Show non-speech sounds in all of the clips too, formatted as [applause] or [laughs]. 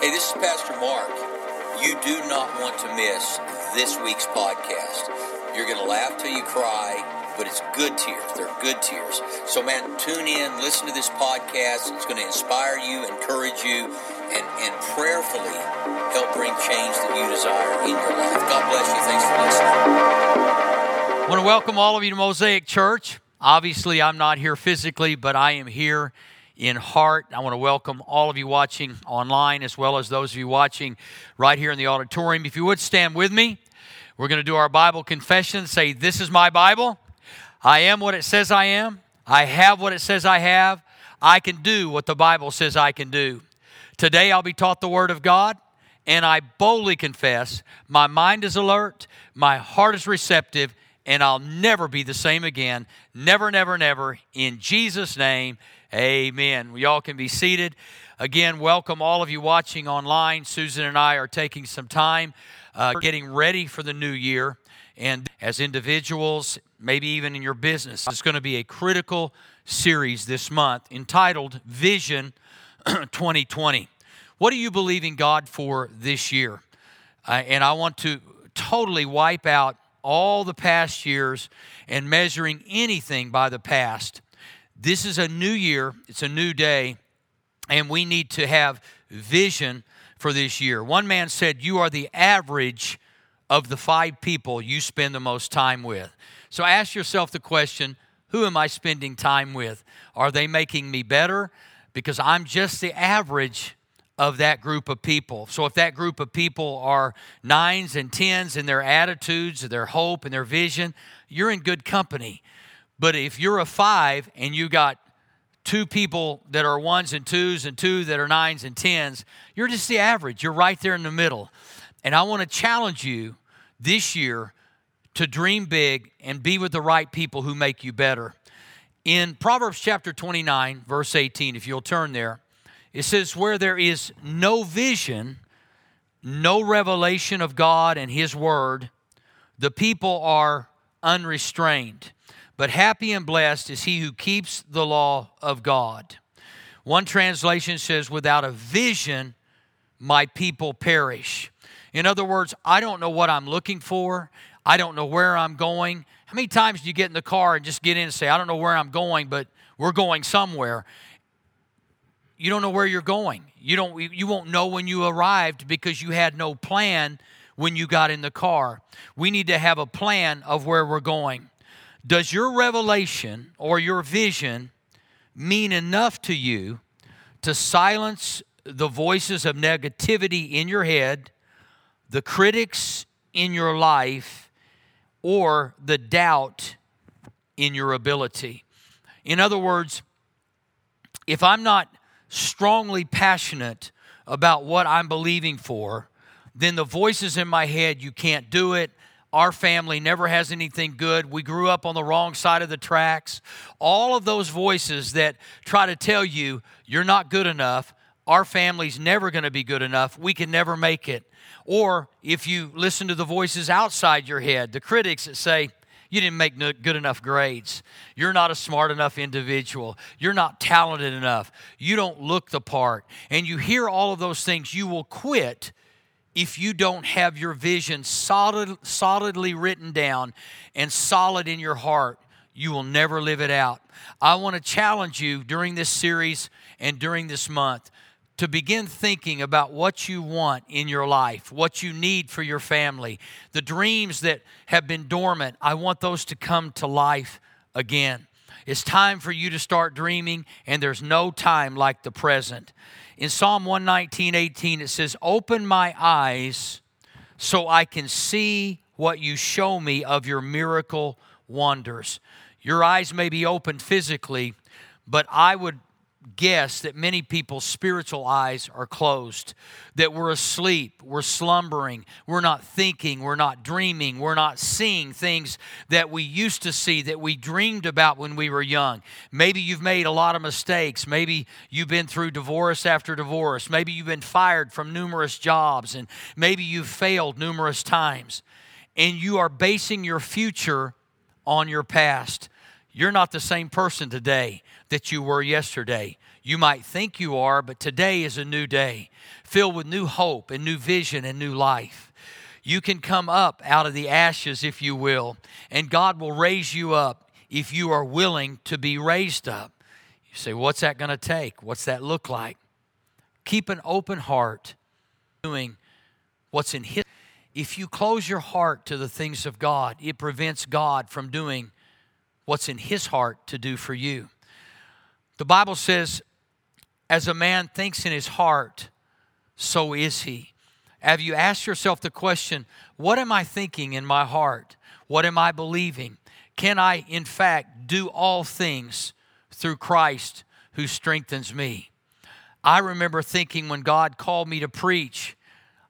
Hey, this is Pastor Mark. You do not want to miss this week's podcast. You're going to laugh till you cry, but it's good tears. They're good tears. So, man, tune in, listen to this podcast. It's going to inspire you, encourage you, and, and prayerfully help bring change that you desire in your life. God bless you. Thanks for listening. I want to welcome all of you to Mosaic Church. Obviously, I'm not here physically, but I am here in heart. I want to welcome all of you watching online as well as those of you watching right here in the auditorium. If you would stand with me, we're going to do our Bible confession. Say, This is my Bible. I am what it says I am. I have what it says I have. I can do what the Bible says I can do. Today I'll be taught the Word of God, and I boldly confess my mind is alert, my heart is receptive, and I'll never be the same again. Never, never, never. In Jesus' name, Amen. We all can be seated. Again, welcome all of you watching online. Susan and I are taking some time uh, getting ready for the new year. And as individuals, maybe even in your business, it's going to be a critical series this month entitled Vision [clears throat] 2020. What are you believing God for this year? Uh, and I want to totally wipe out all the past years and measuring anything by the past this is a new year, it's a new day, and we need to have vision for this year. One man said, You are the average of the five people you spend the most time with. So ask yourself the question Who am I spending time with? Are they making me better? Because I'm just the average of that group of people. So if that group of people are nines and tens in their attitudes, their hope, and their vision, you're in good company. But if you're a five and you got two people that are ones and twos and two that are nines and tens, you're just the average. You're right there in the middle. And I want to challenge you this year to dream big and be with the right people who make you better. In Proverbs chapter 29, verse 18, if you'll turn there, it says, Where there is no vision, no revelation of God and His Word, the people are unrestrained. But happy and blessed is he who keeps the law of God. One translation says, Without a vision, my people perish. In other words, I don't know what I'm looking for. I don't know where I'm going. How many times do you get in the car and just get in and say, I don't know where I'm going, but we're going somewhere? You don't know where you're going. You, don't, you won't know when you arrived because you had no plan when you got in the car. We need to have a plan of where we're going. Does your revelation or your vision mean enough to you to silence the voices of negativity in your head, the critics in your life, or the doubt in your ability? In other words, if I'm not strongly passionate about what I'm believing for, then the voices in my head, you can't do it, our family never has anything good. We grew up on the wrong side of the tracks. All of those voices that try to tell you you're not good enough, our family's never going to be good enough. We can never make it. Or if you listen to the voices outside your head, the critics that say, you didn't make good enough grades. You're not a smart enough individual. You're not talented enough. You don't look the part. And you hear all of those things, you will quit if you don't have your vision solid, solidly written down and solid in your heart, you will never live it out. I want to challenge you during this series and during this month to begin thinking about what you want in your life, what you need for your family, the dreams that have been dormant. I want those to come to life again. It's time for you to start dreaming, and there's no time like the present. In Psalm 119, 18, it says, Open my eyes so I can see what you show me of your miracle wonders. Your eyes may be open physically, but I would guess that many people's spiritual eyes are closed, that we're asleep, we're slumbering, we're not thinking, we're not dreaming, we're not seeing things that we used to see, that we dreamed about when we were young. Maybe you've made a lot of mistakes. Maybe you've been through divorce after divorce. Maybe you've been fired from numerous jobs, and maybe you've failed numerous times. And you are basing your future on your past. You're not the same person today that you were yesterday. You might think you are, but today is a new day, filled with new hope and new vision and new life. You can come up out of the ashes, if you will, and God will raise you up if you are willing to be raised up. You say, What's that going to take? What's that look like? Keep an open heart, doing what's in His. If you close your heart to the things of God, it prevents God from doing what's in His heart to do for you. The Bible says, as a man thinks in his heart, so is he. Have you asked yourself the question, what am I thinking in my heart? What am I believing? Can I, in fact, do all things through Christ who strengthens me? I remember thinking when God called me to preach,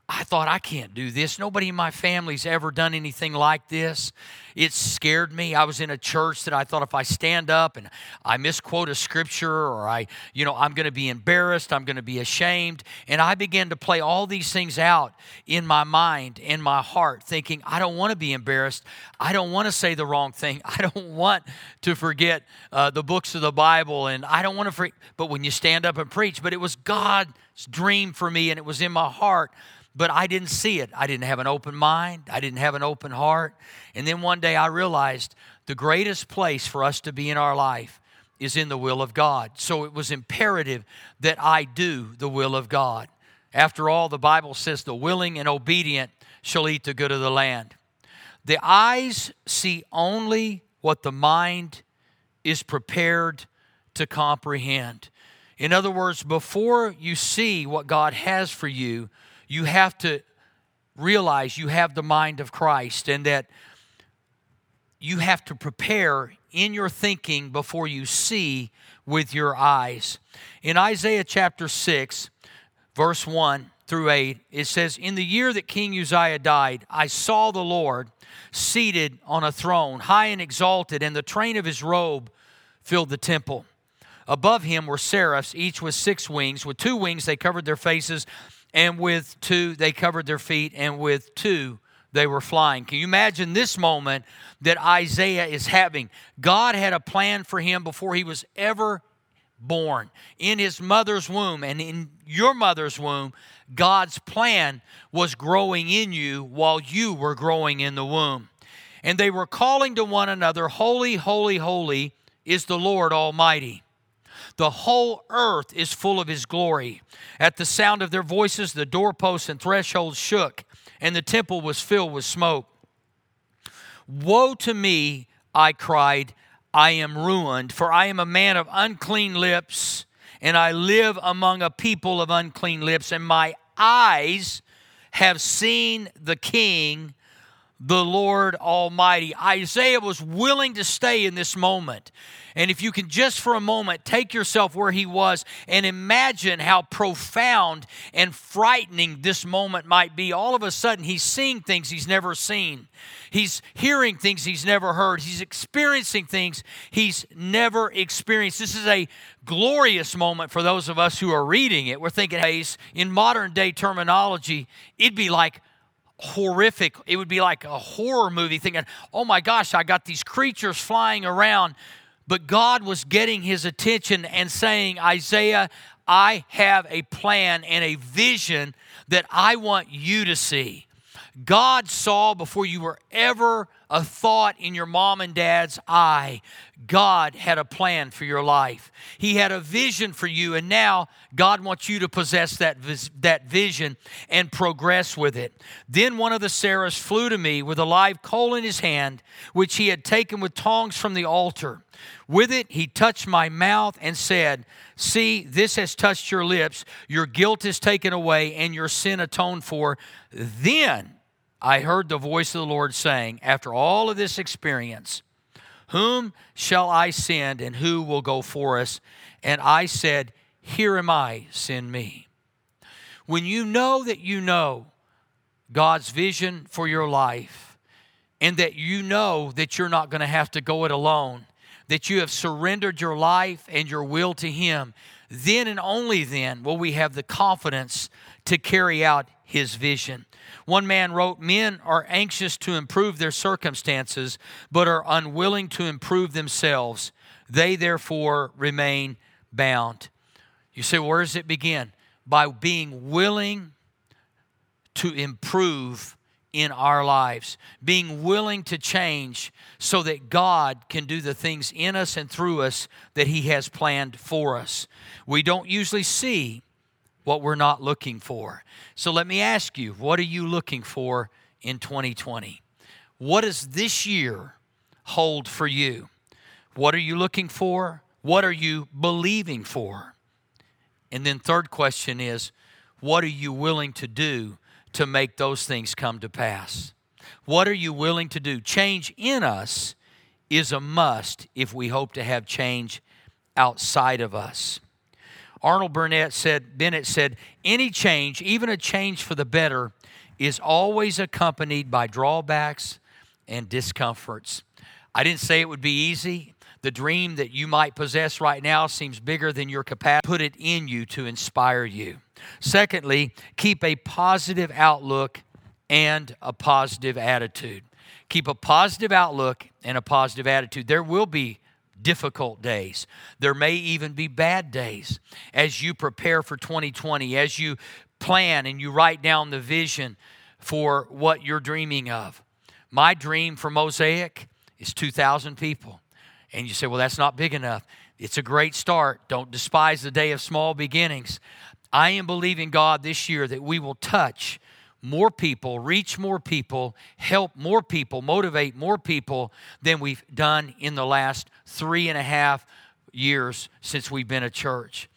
I thought, I can't do this. Nobody in my family's ever done anything like this. It scared me. I was in a church that I thought if I stand up and I misquote a scripture or I, you know, I'm going to be embarrassed, I'm going to be ashamed. And I began to play all these things out in my mind, in my heart, thinking, I don't want to be embarrassed. I don't want to say the wrong thing. [laughs] I don't want to forget uh, the books of the Bible. And I don't want to forget. But when you stand up and preach, but it was God's dream for me and it was in my heart but I didn't see it. I didn't have an open mind. I didn't have an open heart. And then one day I realized the greatest place for us to be in our life is in the will of God. So it was imperative that I do the will of God. After all, the Bible says the willing and obedient shall eat the good of the land. The eyes see only what the mind is prepared to comprehend. In other words, before you see what God has for you, you have to realize you have the mind of Christ and that you have to prepare in your thinking before you see with your eyes. In Isaiah chapter 6, verse 1 through 8, it says, In the year that King Uzziah died, I saw the Lord seated on a throne, high and exalted, and the train of his robe filled the temple. Above him were seraphs, each with six wings. With two wings they covered their faces, and with two they covered their feet, and with two they were flying. Can you imagine this moment that Isaiah is having? God had a plan for him before he was ever born. In his mother's womb and in your mother's womb, God's plan was growing in you while you were growing in the womb. And they were calling to one another, Holy, holy, holy is the Lord Almighty. The whole earth is full of his glory. At the sound of their voices, the doorposts and thresholds shook, and the temple was filled with smoke. Woe to me, I cried, I am ruined, for I am a man of unclean lips, and I live among a people of unclean lips, and my eyes have seen the King, the Lord Almighty. Isaiah was willing to stay in this moment. And if you can just for a moment take yourself where he was and imagine how profound and frightening this moment might be, all of a sudden he's seeing things he's never seen. He's hearing things he's never heard. He's experiencing things he's never experienced. This is a glorious moment for those of us who are reading it. We're thinking, hey, in modern day terminology, it'd be like horrific. It would be like a horror movie thinking, oh my gosh, I got these creatures flying around but God was getting his attention and saying, Isaiah, I have a plan and a vision that I want you to see. God saw before you were ever a thought in your mom and dad's eye. God had a plan for your life. He had a vision for you, and now God wants you to possess that, that vision and progress with it. Then one of the seraphs flew to me with a live coal in his hand, which he had taken with tongs from the altar. With it, he touched my mouth and said, See, this has touched your lips. Your guilt is taken away and your sin atoned for. Then I heard the voice of the Lord saying, After all of this experience, whom shall I send and who will go for us? And I said, Here am I, send me. When you know that you know God's vision for your life, and that you know that you're not going to have to go it alone, that you have surrendered your life and your will to Him, then and only then will we have the confidence to carry out His vision. One man wrote, Men are anxious to improve their circumstances, but are unwilling to improve themselves. They therefore remain bound. You say, where does it begin? By being willing to improve in our lives, being willing to change so that God can do the things in us and through us that He has planned for us. We don't usually see what we're not looking for. So let me ask you, what are you looking for in 2020? What does this year hold for you? What are you looking for? What are you believing for? And then, third question is, what are you willing to do to make those things come to pass? What are you willing to do? Change in us is a must if we hope to have change outside of us. Arnold Burnett said, Bennett said, any change, even a change for the better, is always accompanied by drawbacks and discomforts. I didn't say it would be easy. The dream that you might possess right now seems bigger than your capacity. Put it in you to inspire you. Secondly, keep a positive outlook and a positive attitude. Keep a positive outlook and a positive attitude. There will be difficult days. There may even be bad days as you prepare for 2020, as you plan and you write down the vision for what you're dreaming of. My dream for Mosaic is 2,000 people. And you say, well, that's not big enough. It's a great start. Don't despise the day of small beginnings. I am believing God this year that we will touch more people, reach more people, help more people, motivate more people than we've done in the last three and a half years since we've been a church.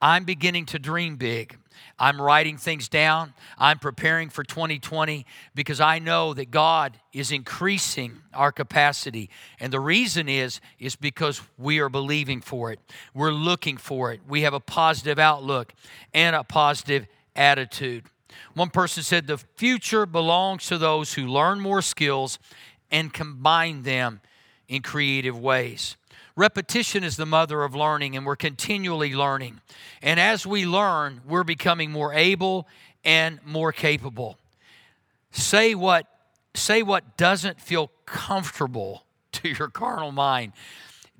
I'm beginning to dream big. I'm writing things down. I'm preparing for 2020 because I know that God is increasing our capacity. And the reason is is because we are believing for it. We're looking for it. We have a positive outlook and a positive attitude. One person said the future belongs to those who learn more skills and combine them in creative ways. Repetition is the mother of learning, and we're continually learning. And as we learn, we're becoming more able and more capable. Say what, say what doesn't feel comfortable [laughs] to your carnal mind.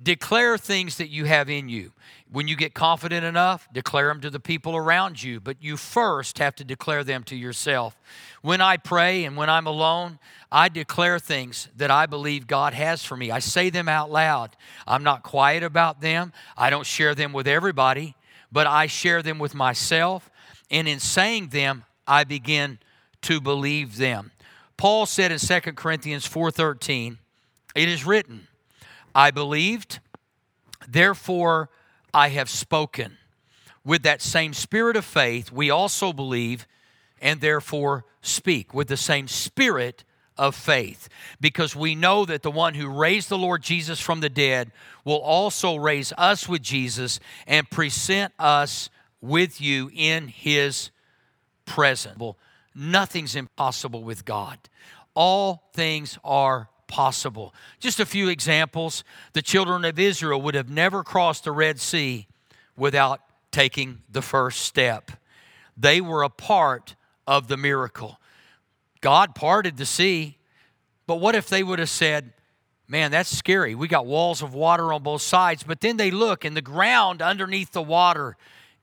Declare things that you have in you. When you get confident enough, declare them to the people around you, but you first have to declare them to yourself. When I pray and when I'm alone, I declare things that I believe God has for me. I say them out loud. I'm not quiet about them, I don't share them with everybody, but I share them with myself. And in saying them, I begin to believe them. Paul said in 2 Corinthians 4:13, it is written, I believed, therefore I have spoken. With that same spirit of faith, we also believe and therefore speak with the same spirit of faith because we know that the one who raised the Lord Jesus from the dead will also raise us with Jesus and present us with you in his presence. Nothing's impossible with God. All things are possible. Just a few examples. The children of Israel would have never crossed the Red Sea without taking the first step. They were a part of the miracle. God parted the sea, but what if they would have said, Man, that's scary. We got walls of water on both sides. But then they look, and the ground underneath the water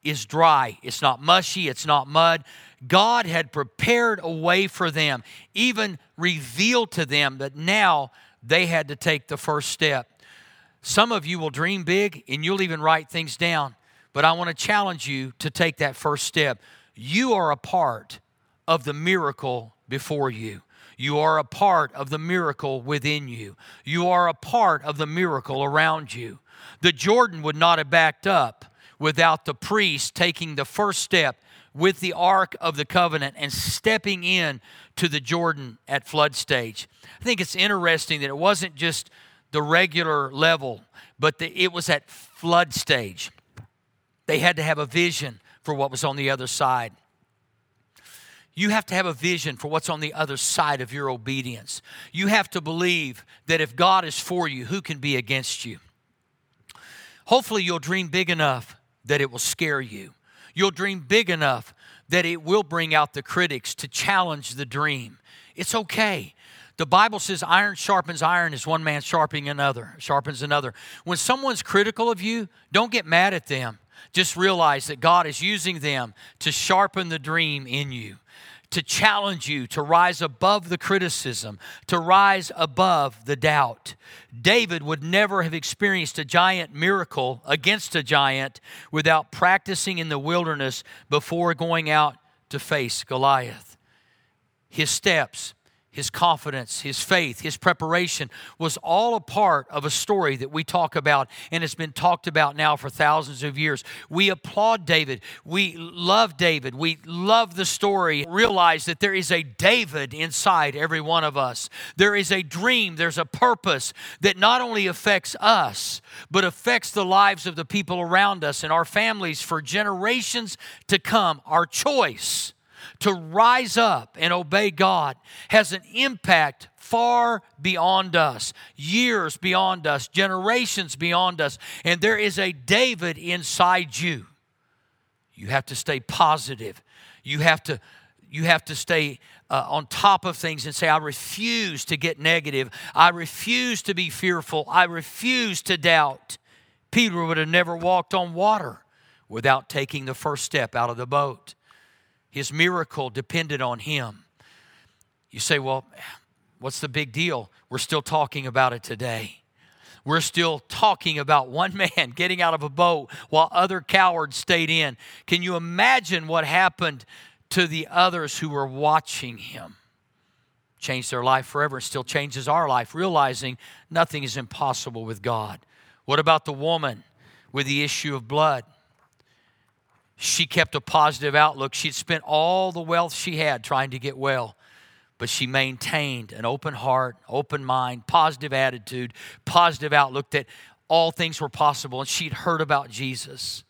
is dry. It's not mushy, it's not mud. God had prepared a way for them, even revealed to them that now they had to take the first step. Some of you will dream big and you'll even write things down, but I want to challenge you to take that first step. You are a part of the miracle before you. You are a part of the miracle within you. You are a part of the miracle around you. The Jordan would not have backed up without the priest taking the first step with the Ark of the Covenant and stepping in to the Jordan at flood stage. I think it's interesting that it wasn't just the regular level, but the, it was at flood stage. They had to have a vision for what was on the other side. You have to have a vision for what's on the other side of your obedience. You have to believe that if God is for you, who can be against you? Hopefully, you'll dream big enough that it will scare you. You'll dream big enough that it will bring out the critics to challenge the dream. It's okay. The Bible says iron sharpens iron as one man sharpening another, sharpens another. When someone's critical of you, don't get mad at them. just realize that God is using them to sharpen the dream in you, to challenge you to rise above the criticism, to rise above the doubt. David would never have experienced a giant miracle against a giant without practicing in the wilderness before going out to face Goliath. His steps, his confidence, his faith, his preparation was all a part of a story that we talk about and it's been talked about now for thousands of years. We applaud David. We love David. We love the story. Realize that there is a David inside every one of us. There is a dream, there's a purpose that not only affects us, but affects the lives of the people around us and our families for generations to come. Our choice to rise up and obey God has an impact far beyond us, years beyond us, generations beyond us. And there is a David inside you. You have to stay positive. You have to you have to stay uh, on top of things and say, I refuse to get negative. I refuse to be fearful. I refuse to doubt. Peter would have never walked on water without taking the first step out of the boat. His miracle depended on him. You say, well, what's the big deal? We're still talking about it today. We're still talking about one man [laughs] getting out of a boat while other cowards stayed in. Can you imagine what happened to the others who were watching him? Changed their life forever. It still changes our life, realizing nothing is impossible with God. What about the woman with the issue of blood? She kept a positive outlook. She'd spent all the wealth she had trying to get well, but she maintained an open heart, open mind, positive attitude, positive outlook that all things were possible. And she'd heard about Jesus.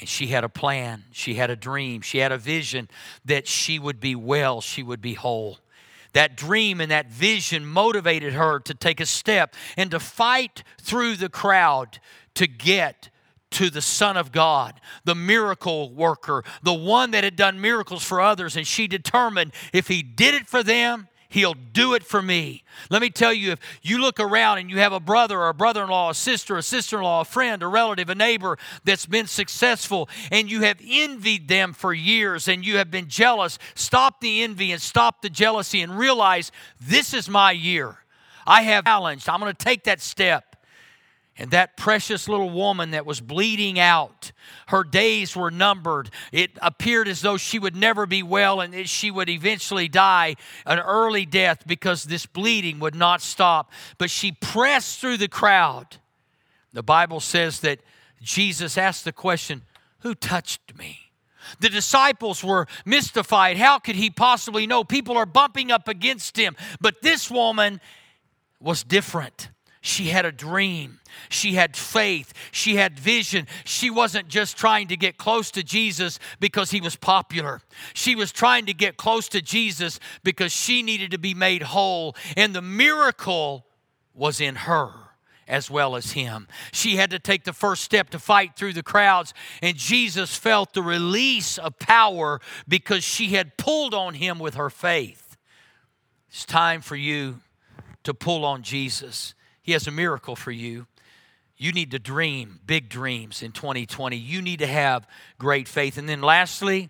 And she had a plan, she had a dream, she had a vision that she would be well, she would be whole. That dream and that vision motivated her to take a step and to fight through the crowd to get to the Son of God, the miracle worker, the one that had done miracles for others. And she determined if he did it for them, he'll do it for me. Let me tell you if you look around and you have a brother or a brother in law, a sister, a sister in law, a friend, a relative, a neighbor that's been successful and you have envied them for years and you have been jealous, stop the envy and stop the jealousy and realize this is my year. I have challenged. I'm going to take that step. And that precious little woman that was bleeding out, her days were numbered. It appeared as though she would never be well and she would eventually die an early death because this bleeding would not stop. But she pressed through the crowd. The Bible says that Jesus asked the question, Who touched me? The disciples were mystified. How could he possibly know? People are bumping up against him. But this woman was different. She had a dream. She had faith. She had vision. She wasn't just trying to get close to Jesus because he was popular. She was trying to get close to Jesus because she needed to be made whole. And the miracle was in her as well as him. She had to take the first step to fight through the crowds, and Jesus felt the release of power because she had pulled on him with her faith. It's time for you to pull on Jesus. He has a miracle for you. You need to dream big dreams in 2020. You need to have great faith. And then lastly,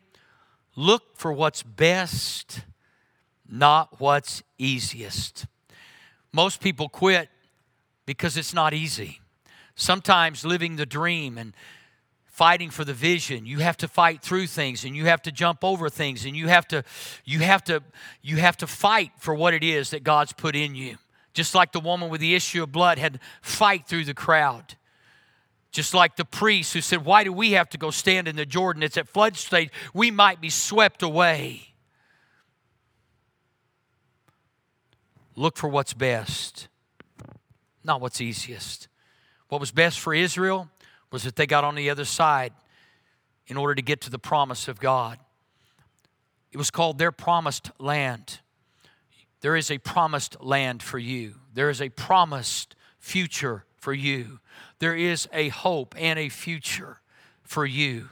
look for what's best, not what's easiest. Most people quit because it's not easy. Sometimes living the dream and fighting for the vision you have to fight through things and you have to jump over things and you have to you have to you have to fight for what it is that God's put in you just like the woman with the issue of blood had fight through the crowd. Just like the priest who said, Why do we have to go stand in the Jordan? It's at flood stage. We might be swept away. Look for what's best, not what's easiest. What was best for Israel was that they got on the other side in order to get to the promise of God. It was called their promised land. There is a promised land for you, there is a promised future for you. There is a hope and a future for you.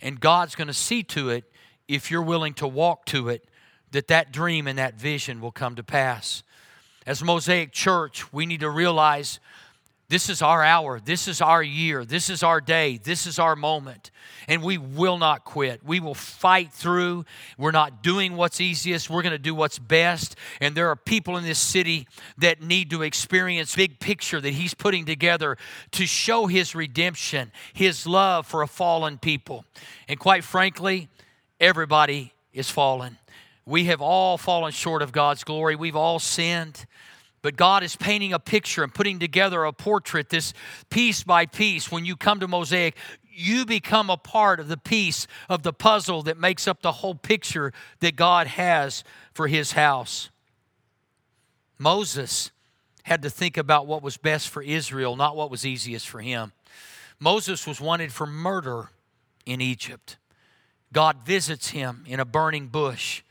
And God's going to see to it, if you're willing to walk to it, that that dream and that vision will come to pass. As Mosaic Church, we need to realize This is our hour. This is our year. This is our day. This is our moment. And we will not quit. We will fight through. We're not doing what's easiest. We're going to do what's best. And there are people in this city that need to experience big picture that he's putting together to show his redemption, his love for a fallen people. And quite frankly, everybody is fallen. We have all fallen short of God's glory. We've all sinned. But God is painting a picture and putting together a portrait, this piece by piece. When you come to Mosaic, you become a part of the piece of the puzzle that makes up the whole picture that God has for his house. Moses had to think about what was best for Israel, not what was easiest for him. Moses was wanted for murder in Egypt. God visits him in a burning bush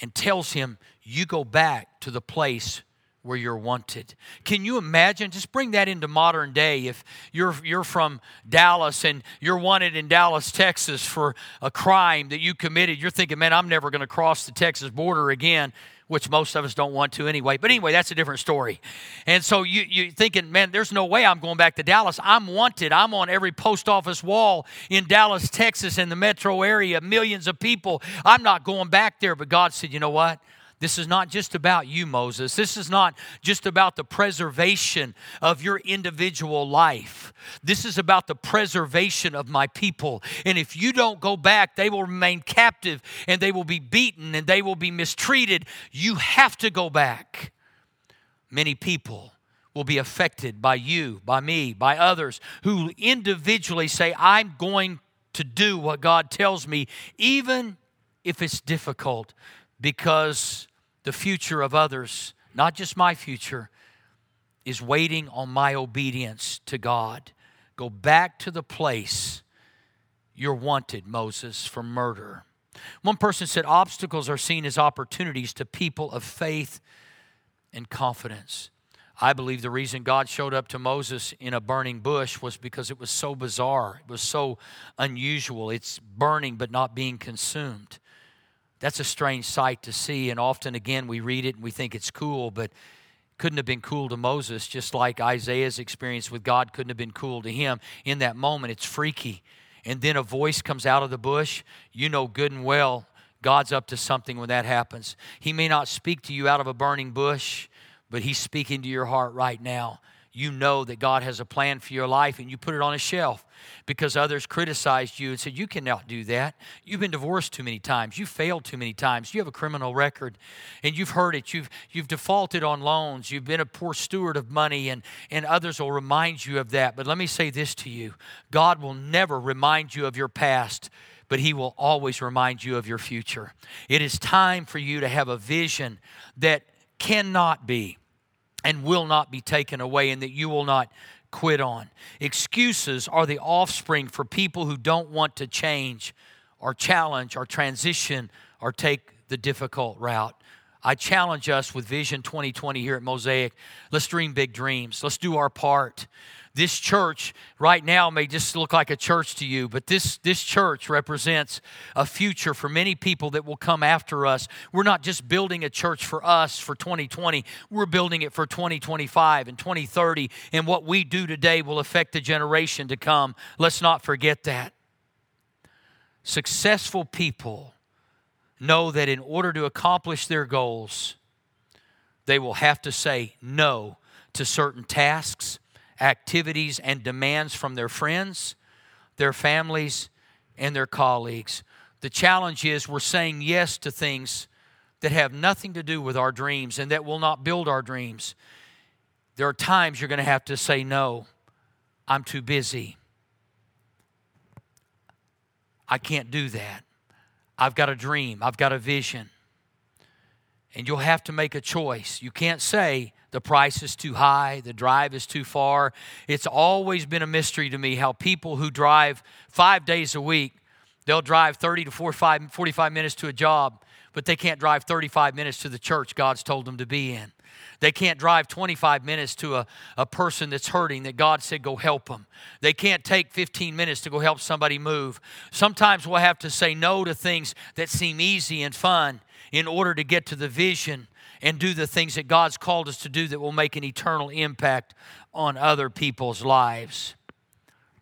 and tells him, You go back to the place where you're wanted. Can you imagine? Just bring that into modern day. If you're, you're from Dallas and you're wanted in Dallas, Texas for a crime that you committed, you're thinking, man, I'm never going to cross the Texas border again, which most of us don't want to anyway. But anyway, that's a different story. And so you, you're thinking, man, there's no way I'm going back to Dallas. I'm wanted. I'm on every post office wall in Dallas, Texas, in the metro area, millions of people. I'm not going back there. But God said, you know what? This is not just about you, Moses. This is not just about the preservation of your individual life. This is about the preservation of my people. And if you don't go back, they will remain captive and they will be beaten and they will be mistreated. You have to go back. Many people will be affected by you, by me, by others who individually say, I'm going to do what God tells me, even if it's difficult, because the future of others, not just my future, is waiting on my obedience to God. Go back to the place you're wanted, Moses, for murder. One person said obstacles are seen as opportunities to people of faith and confidence. I believe the reason God showed up to Moses in a burning bush was because it was so bizarre. It was so unusual. It's burning but not being consumed. That's a strange sight to see, and often again we read it and we think it's cool, but couldn't have been cool to Moses, just like Isaiah's experience with God couldn't have been cool to him. In that moment, it's freaky. And then a voice comes out of the bush. You know good and well God's up to something when that happens. He may not speak to you out of a burning bush, but He's speaking to your heart right now you know that God has a plan for your life and you put it on a shelf because others criticized you and said, You cannot do that. You've been divorced too many times. You've failed too many times. You have a criminal record and you've heard it. You've, you've defaulted on loans. You've been a poor steward of money, and, and others will remind you of that. But let me say this to you God will never remind you of your past but He will always remind you of your future. It is time for you to have a vision that cannot be and will not be taken away, and that you will not quit on. Excuses are the offspring for people who don't want to change or challenge or transition or take the difficult route. I challenge us with Vision 2020 here at Mosaic. Let's dream big dreams. Let's do our part. This church right now may just look like a church to you, but this, this church represents a future for many people that will come after us. We're not just building a church for us for 2020, we're building it for 2025 and 2030. And what we do today will affect the generation to come. Let's not forget that. Successful people know that in order to accomplish their goals, they will have to say no to certain tasks activities and demands from their friends, their families, and their colleagues. The challenge is we're saying yes to things that have nothing to do with our dreams and that will not build our dreams. There are times you're going to have to say, No, I'm too busy. I can't do that. I've got a dream, I've got a vision. And you'll have to make a choice. You can't say, the price is too high, the drive is too far. It's always been a mystery to me how people who drive five days a week, they'll drive 30 to 45, 45 minutes to a job, but they can't drive 35 minutes to the church God's told them to be in. They can't drive 25 minutes to a, a person that's hurting that God said go help them. They can't take 15 minutes to go help somebody move. Sometimes we'll have to say no to things that seem easy and fun in order to get to the vision and do the things that God's called us to do that will make an eternal impact on other people's lives.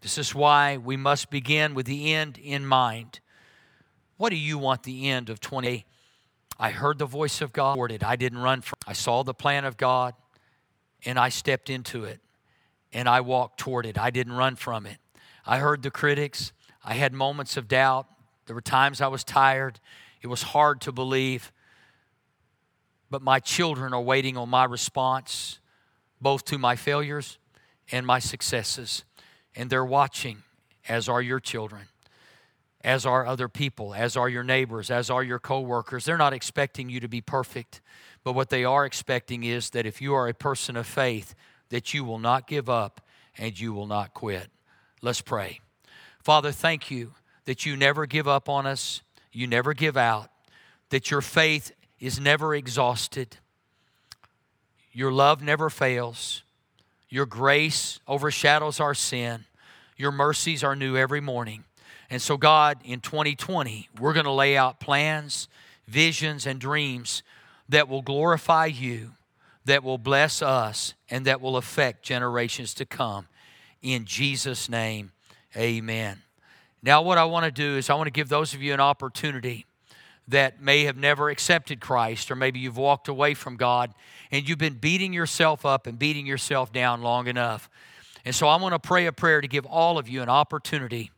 This is why we must begin with the end in mind. What do you want the end of 20? I heard the voice of God. I didn't run from I saw the plan of God and I stepped into it and I walked toward it. I didn't run from it. I heard the critics. I had moments of doubt. There were times I was tired. It was hard to believe. But my children are waiting on my response, both to my failures and my successes. And they're watching, as are your children as are other people, as are your neighbors, as are your coworkers. They're not expecting you to be perfect, but what they are expecting is that if you are a person of faith, that you will not give up and you will not quit. Let's pray. Father, thank you that you never give up on us, you never give out, that your faith is never exhausted, your love never fails, your grace overshadows our sin, your mercies are new every morning. And so, God, in 2020, we're going to lay out plans, visions, and dreams that will glorify you, that will bless us, and that will affect generations to come. In Jesus' name, amen. Now, what I want to do is I want to give those of you an opportunity that may have never accepted Christ, or maybe you've walked away from God and you've been beating yourself up and beating yourself down long enough. And so I want to pray a prayer to give all of you an opportunity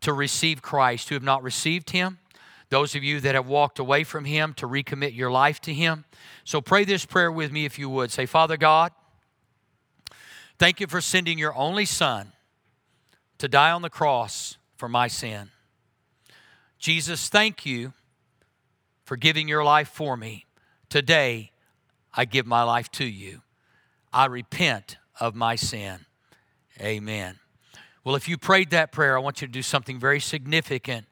to receive Christ who have not received him, those of you that have walked away from him to recommit your life to him. So pray this prayer with me if you would. Say, Father God, thank you for sending your only Son to die on the cross for my sin. Jesus, thank you for giving your life for me. Today, I give my life to you. I repent of my sin. Amen. Well, if you prayed that prayer, I want you to do something very significant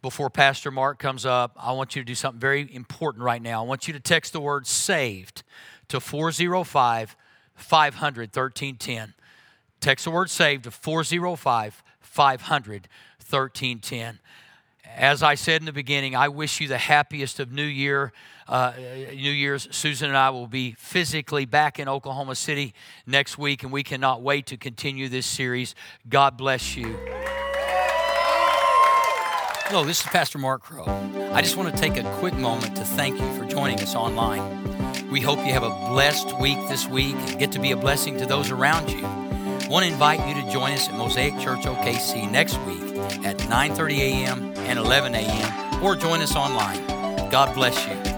before Pastor Mark comes up. I want you to do something very important right now. I want you to text the word saved to 405 500 1310. Text the word saved to 405 500 1310. As I said in the beginning, I wish you the happiest of New Year uh, New Year's, Susan and I will be physically back in Oklahoma City next week, and we cannot wait to continue this series. God bless you. Hello, this is Pastor Mark Crow. I just want to take a quick moment to thank you for joining us online. We hope you have a blessed week this week and get to be a blessing to those around you. I want to invite you to join us at Mosaic Church OKC next week at 9:30 a.m. and 11 a.m. or join us online. God bless you.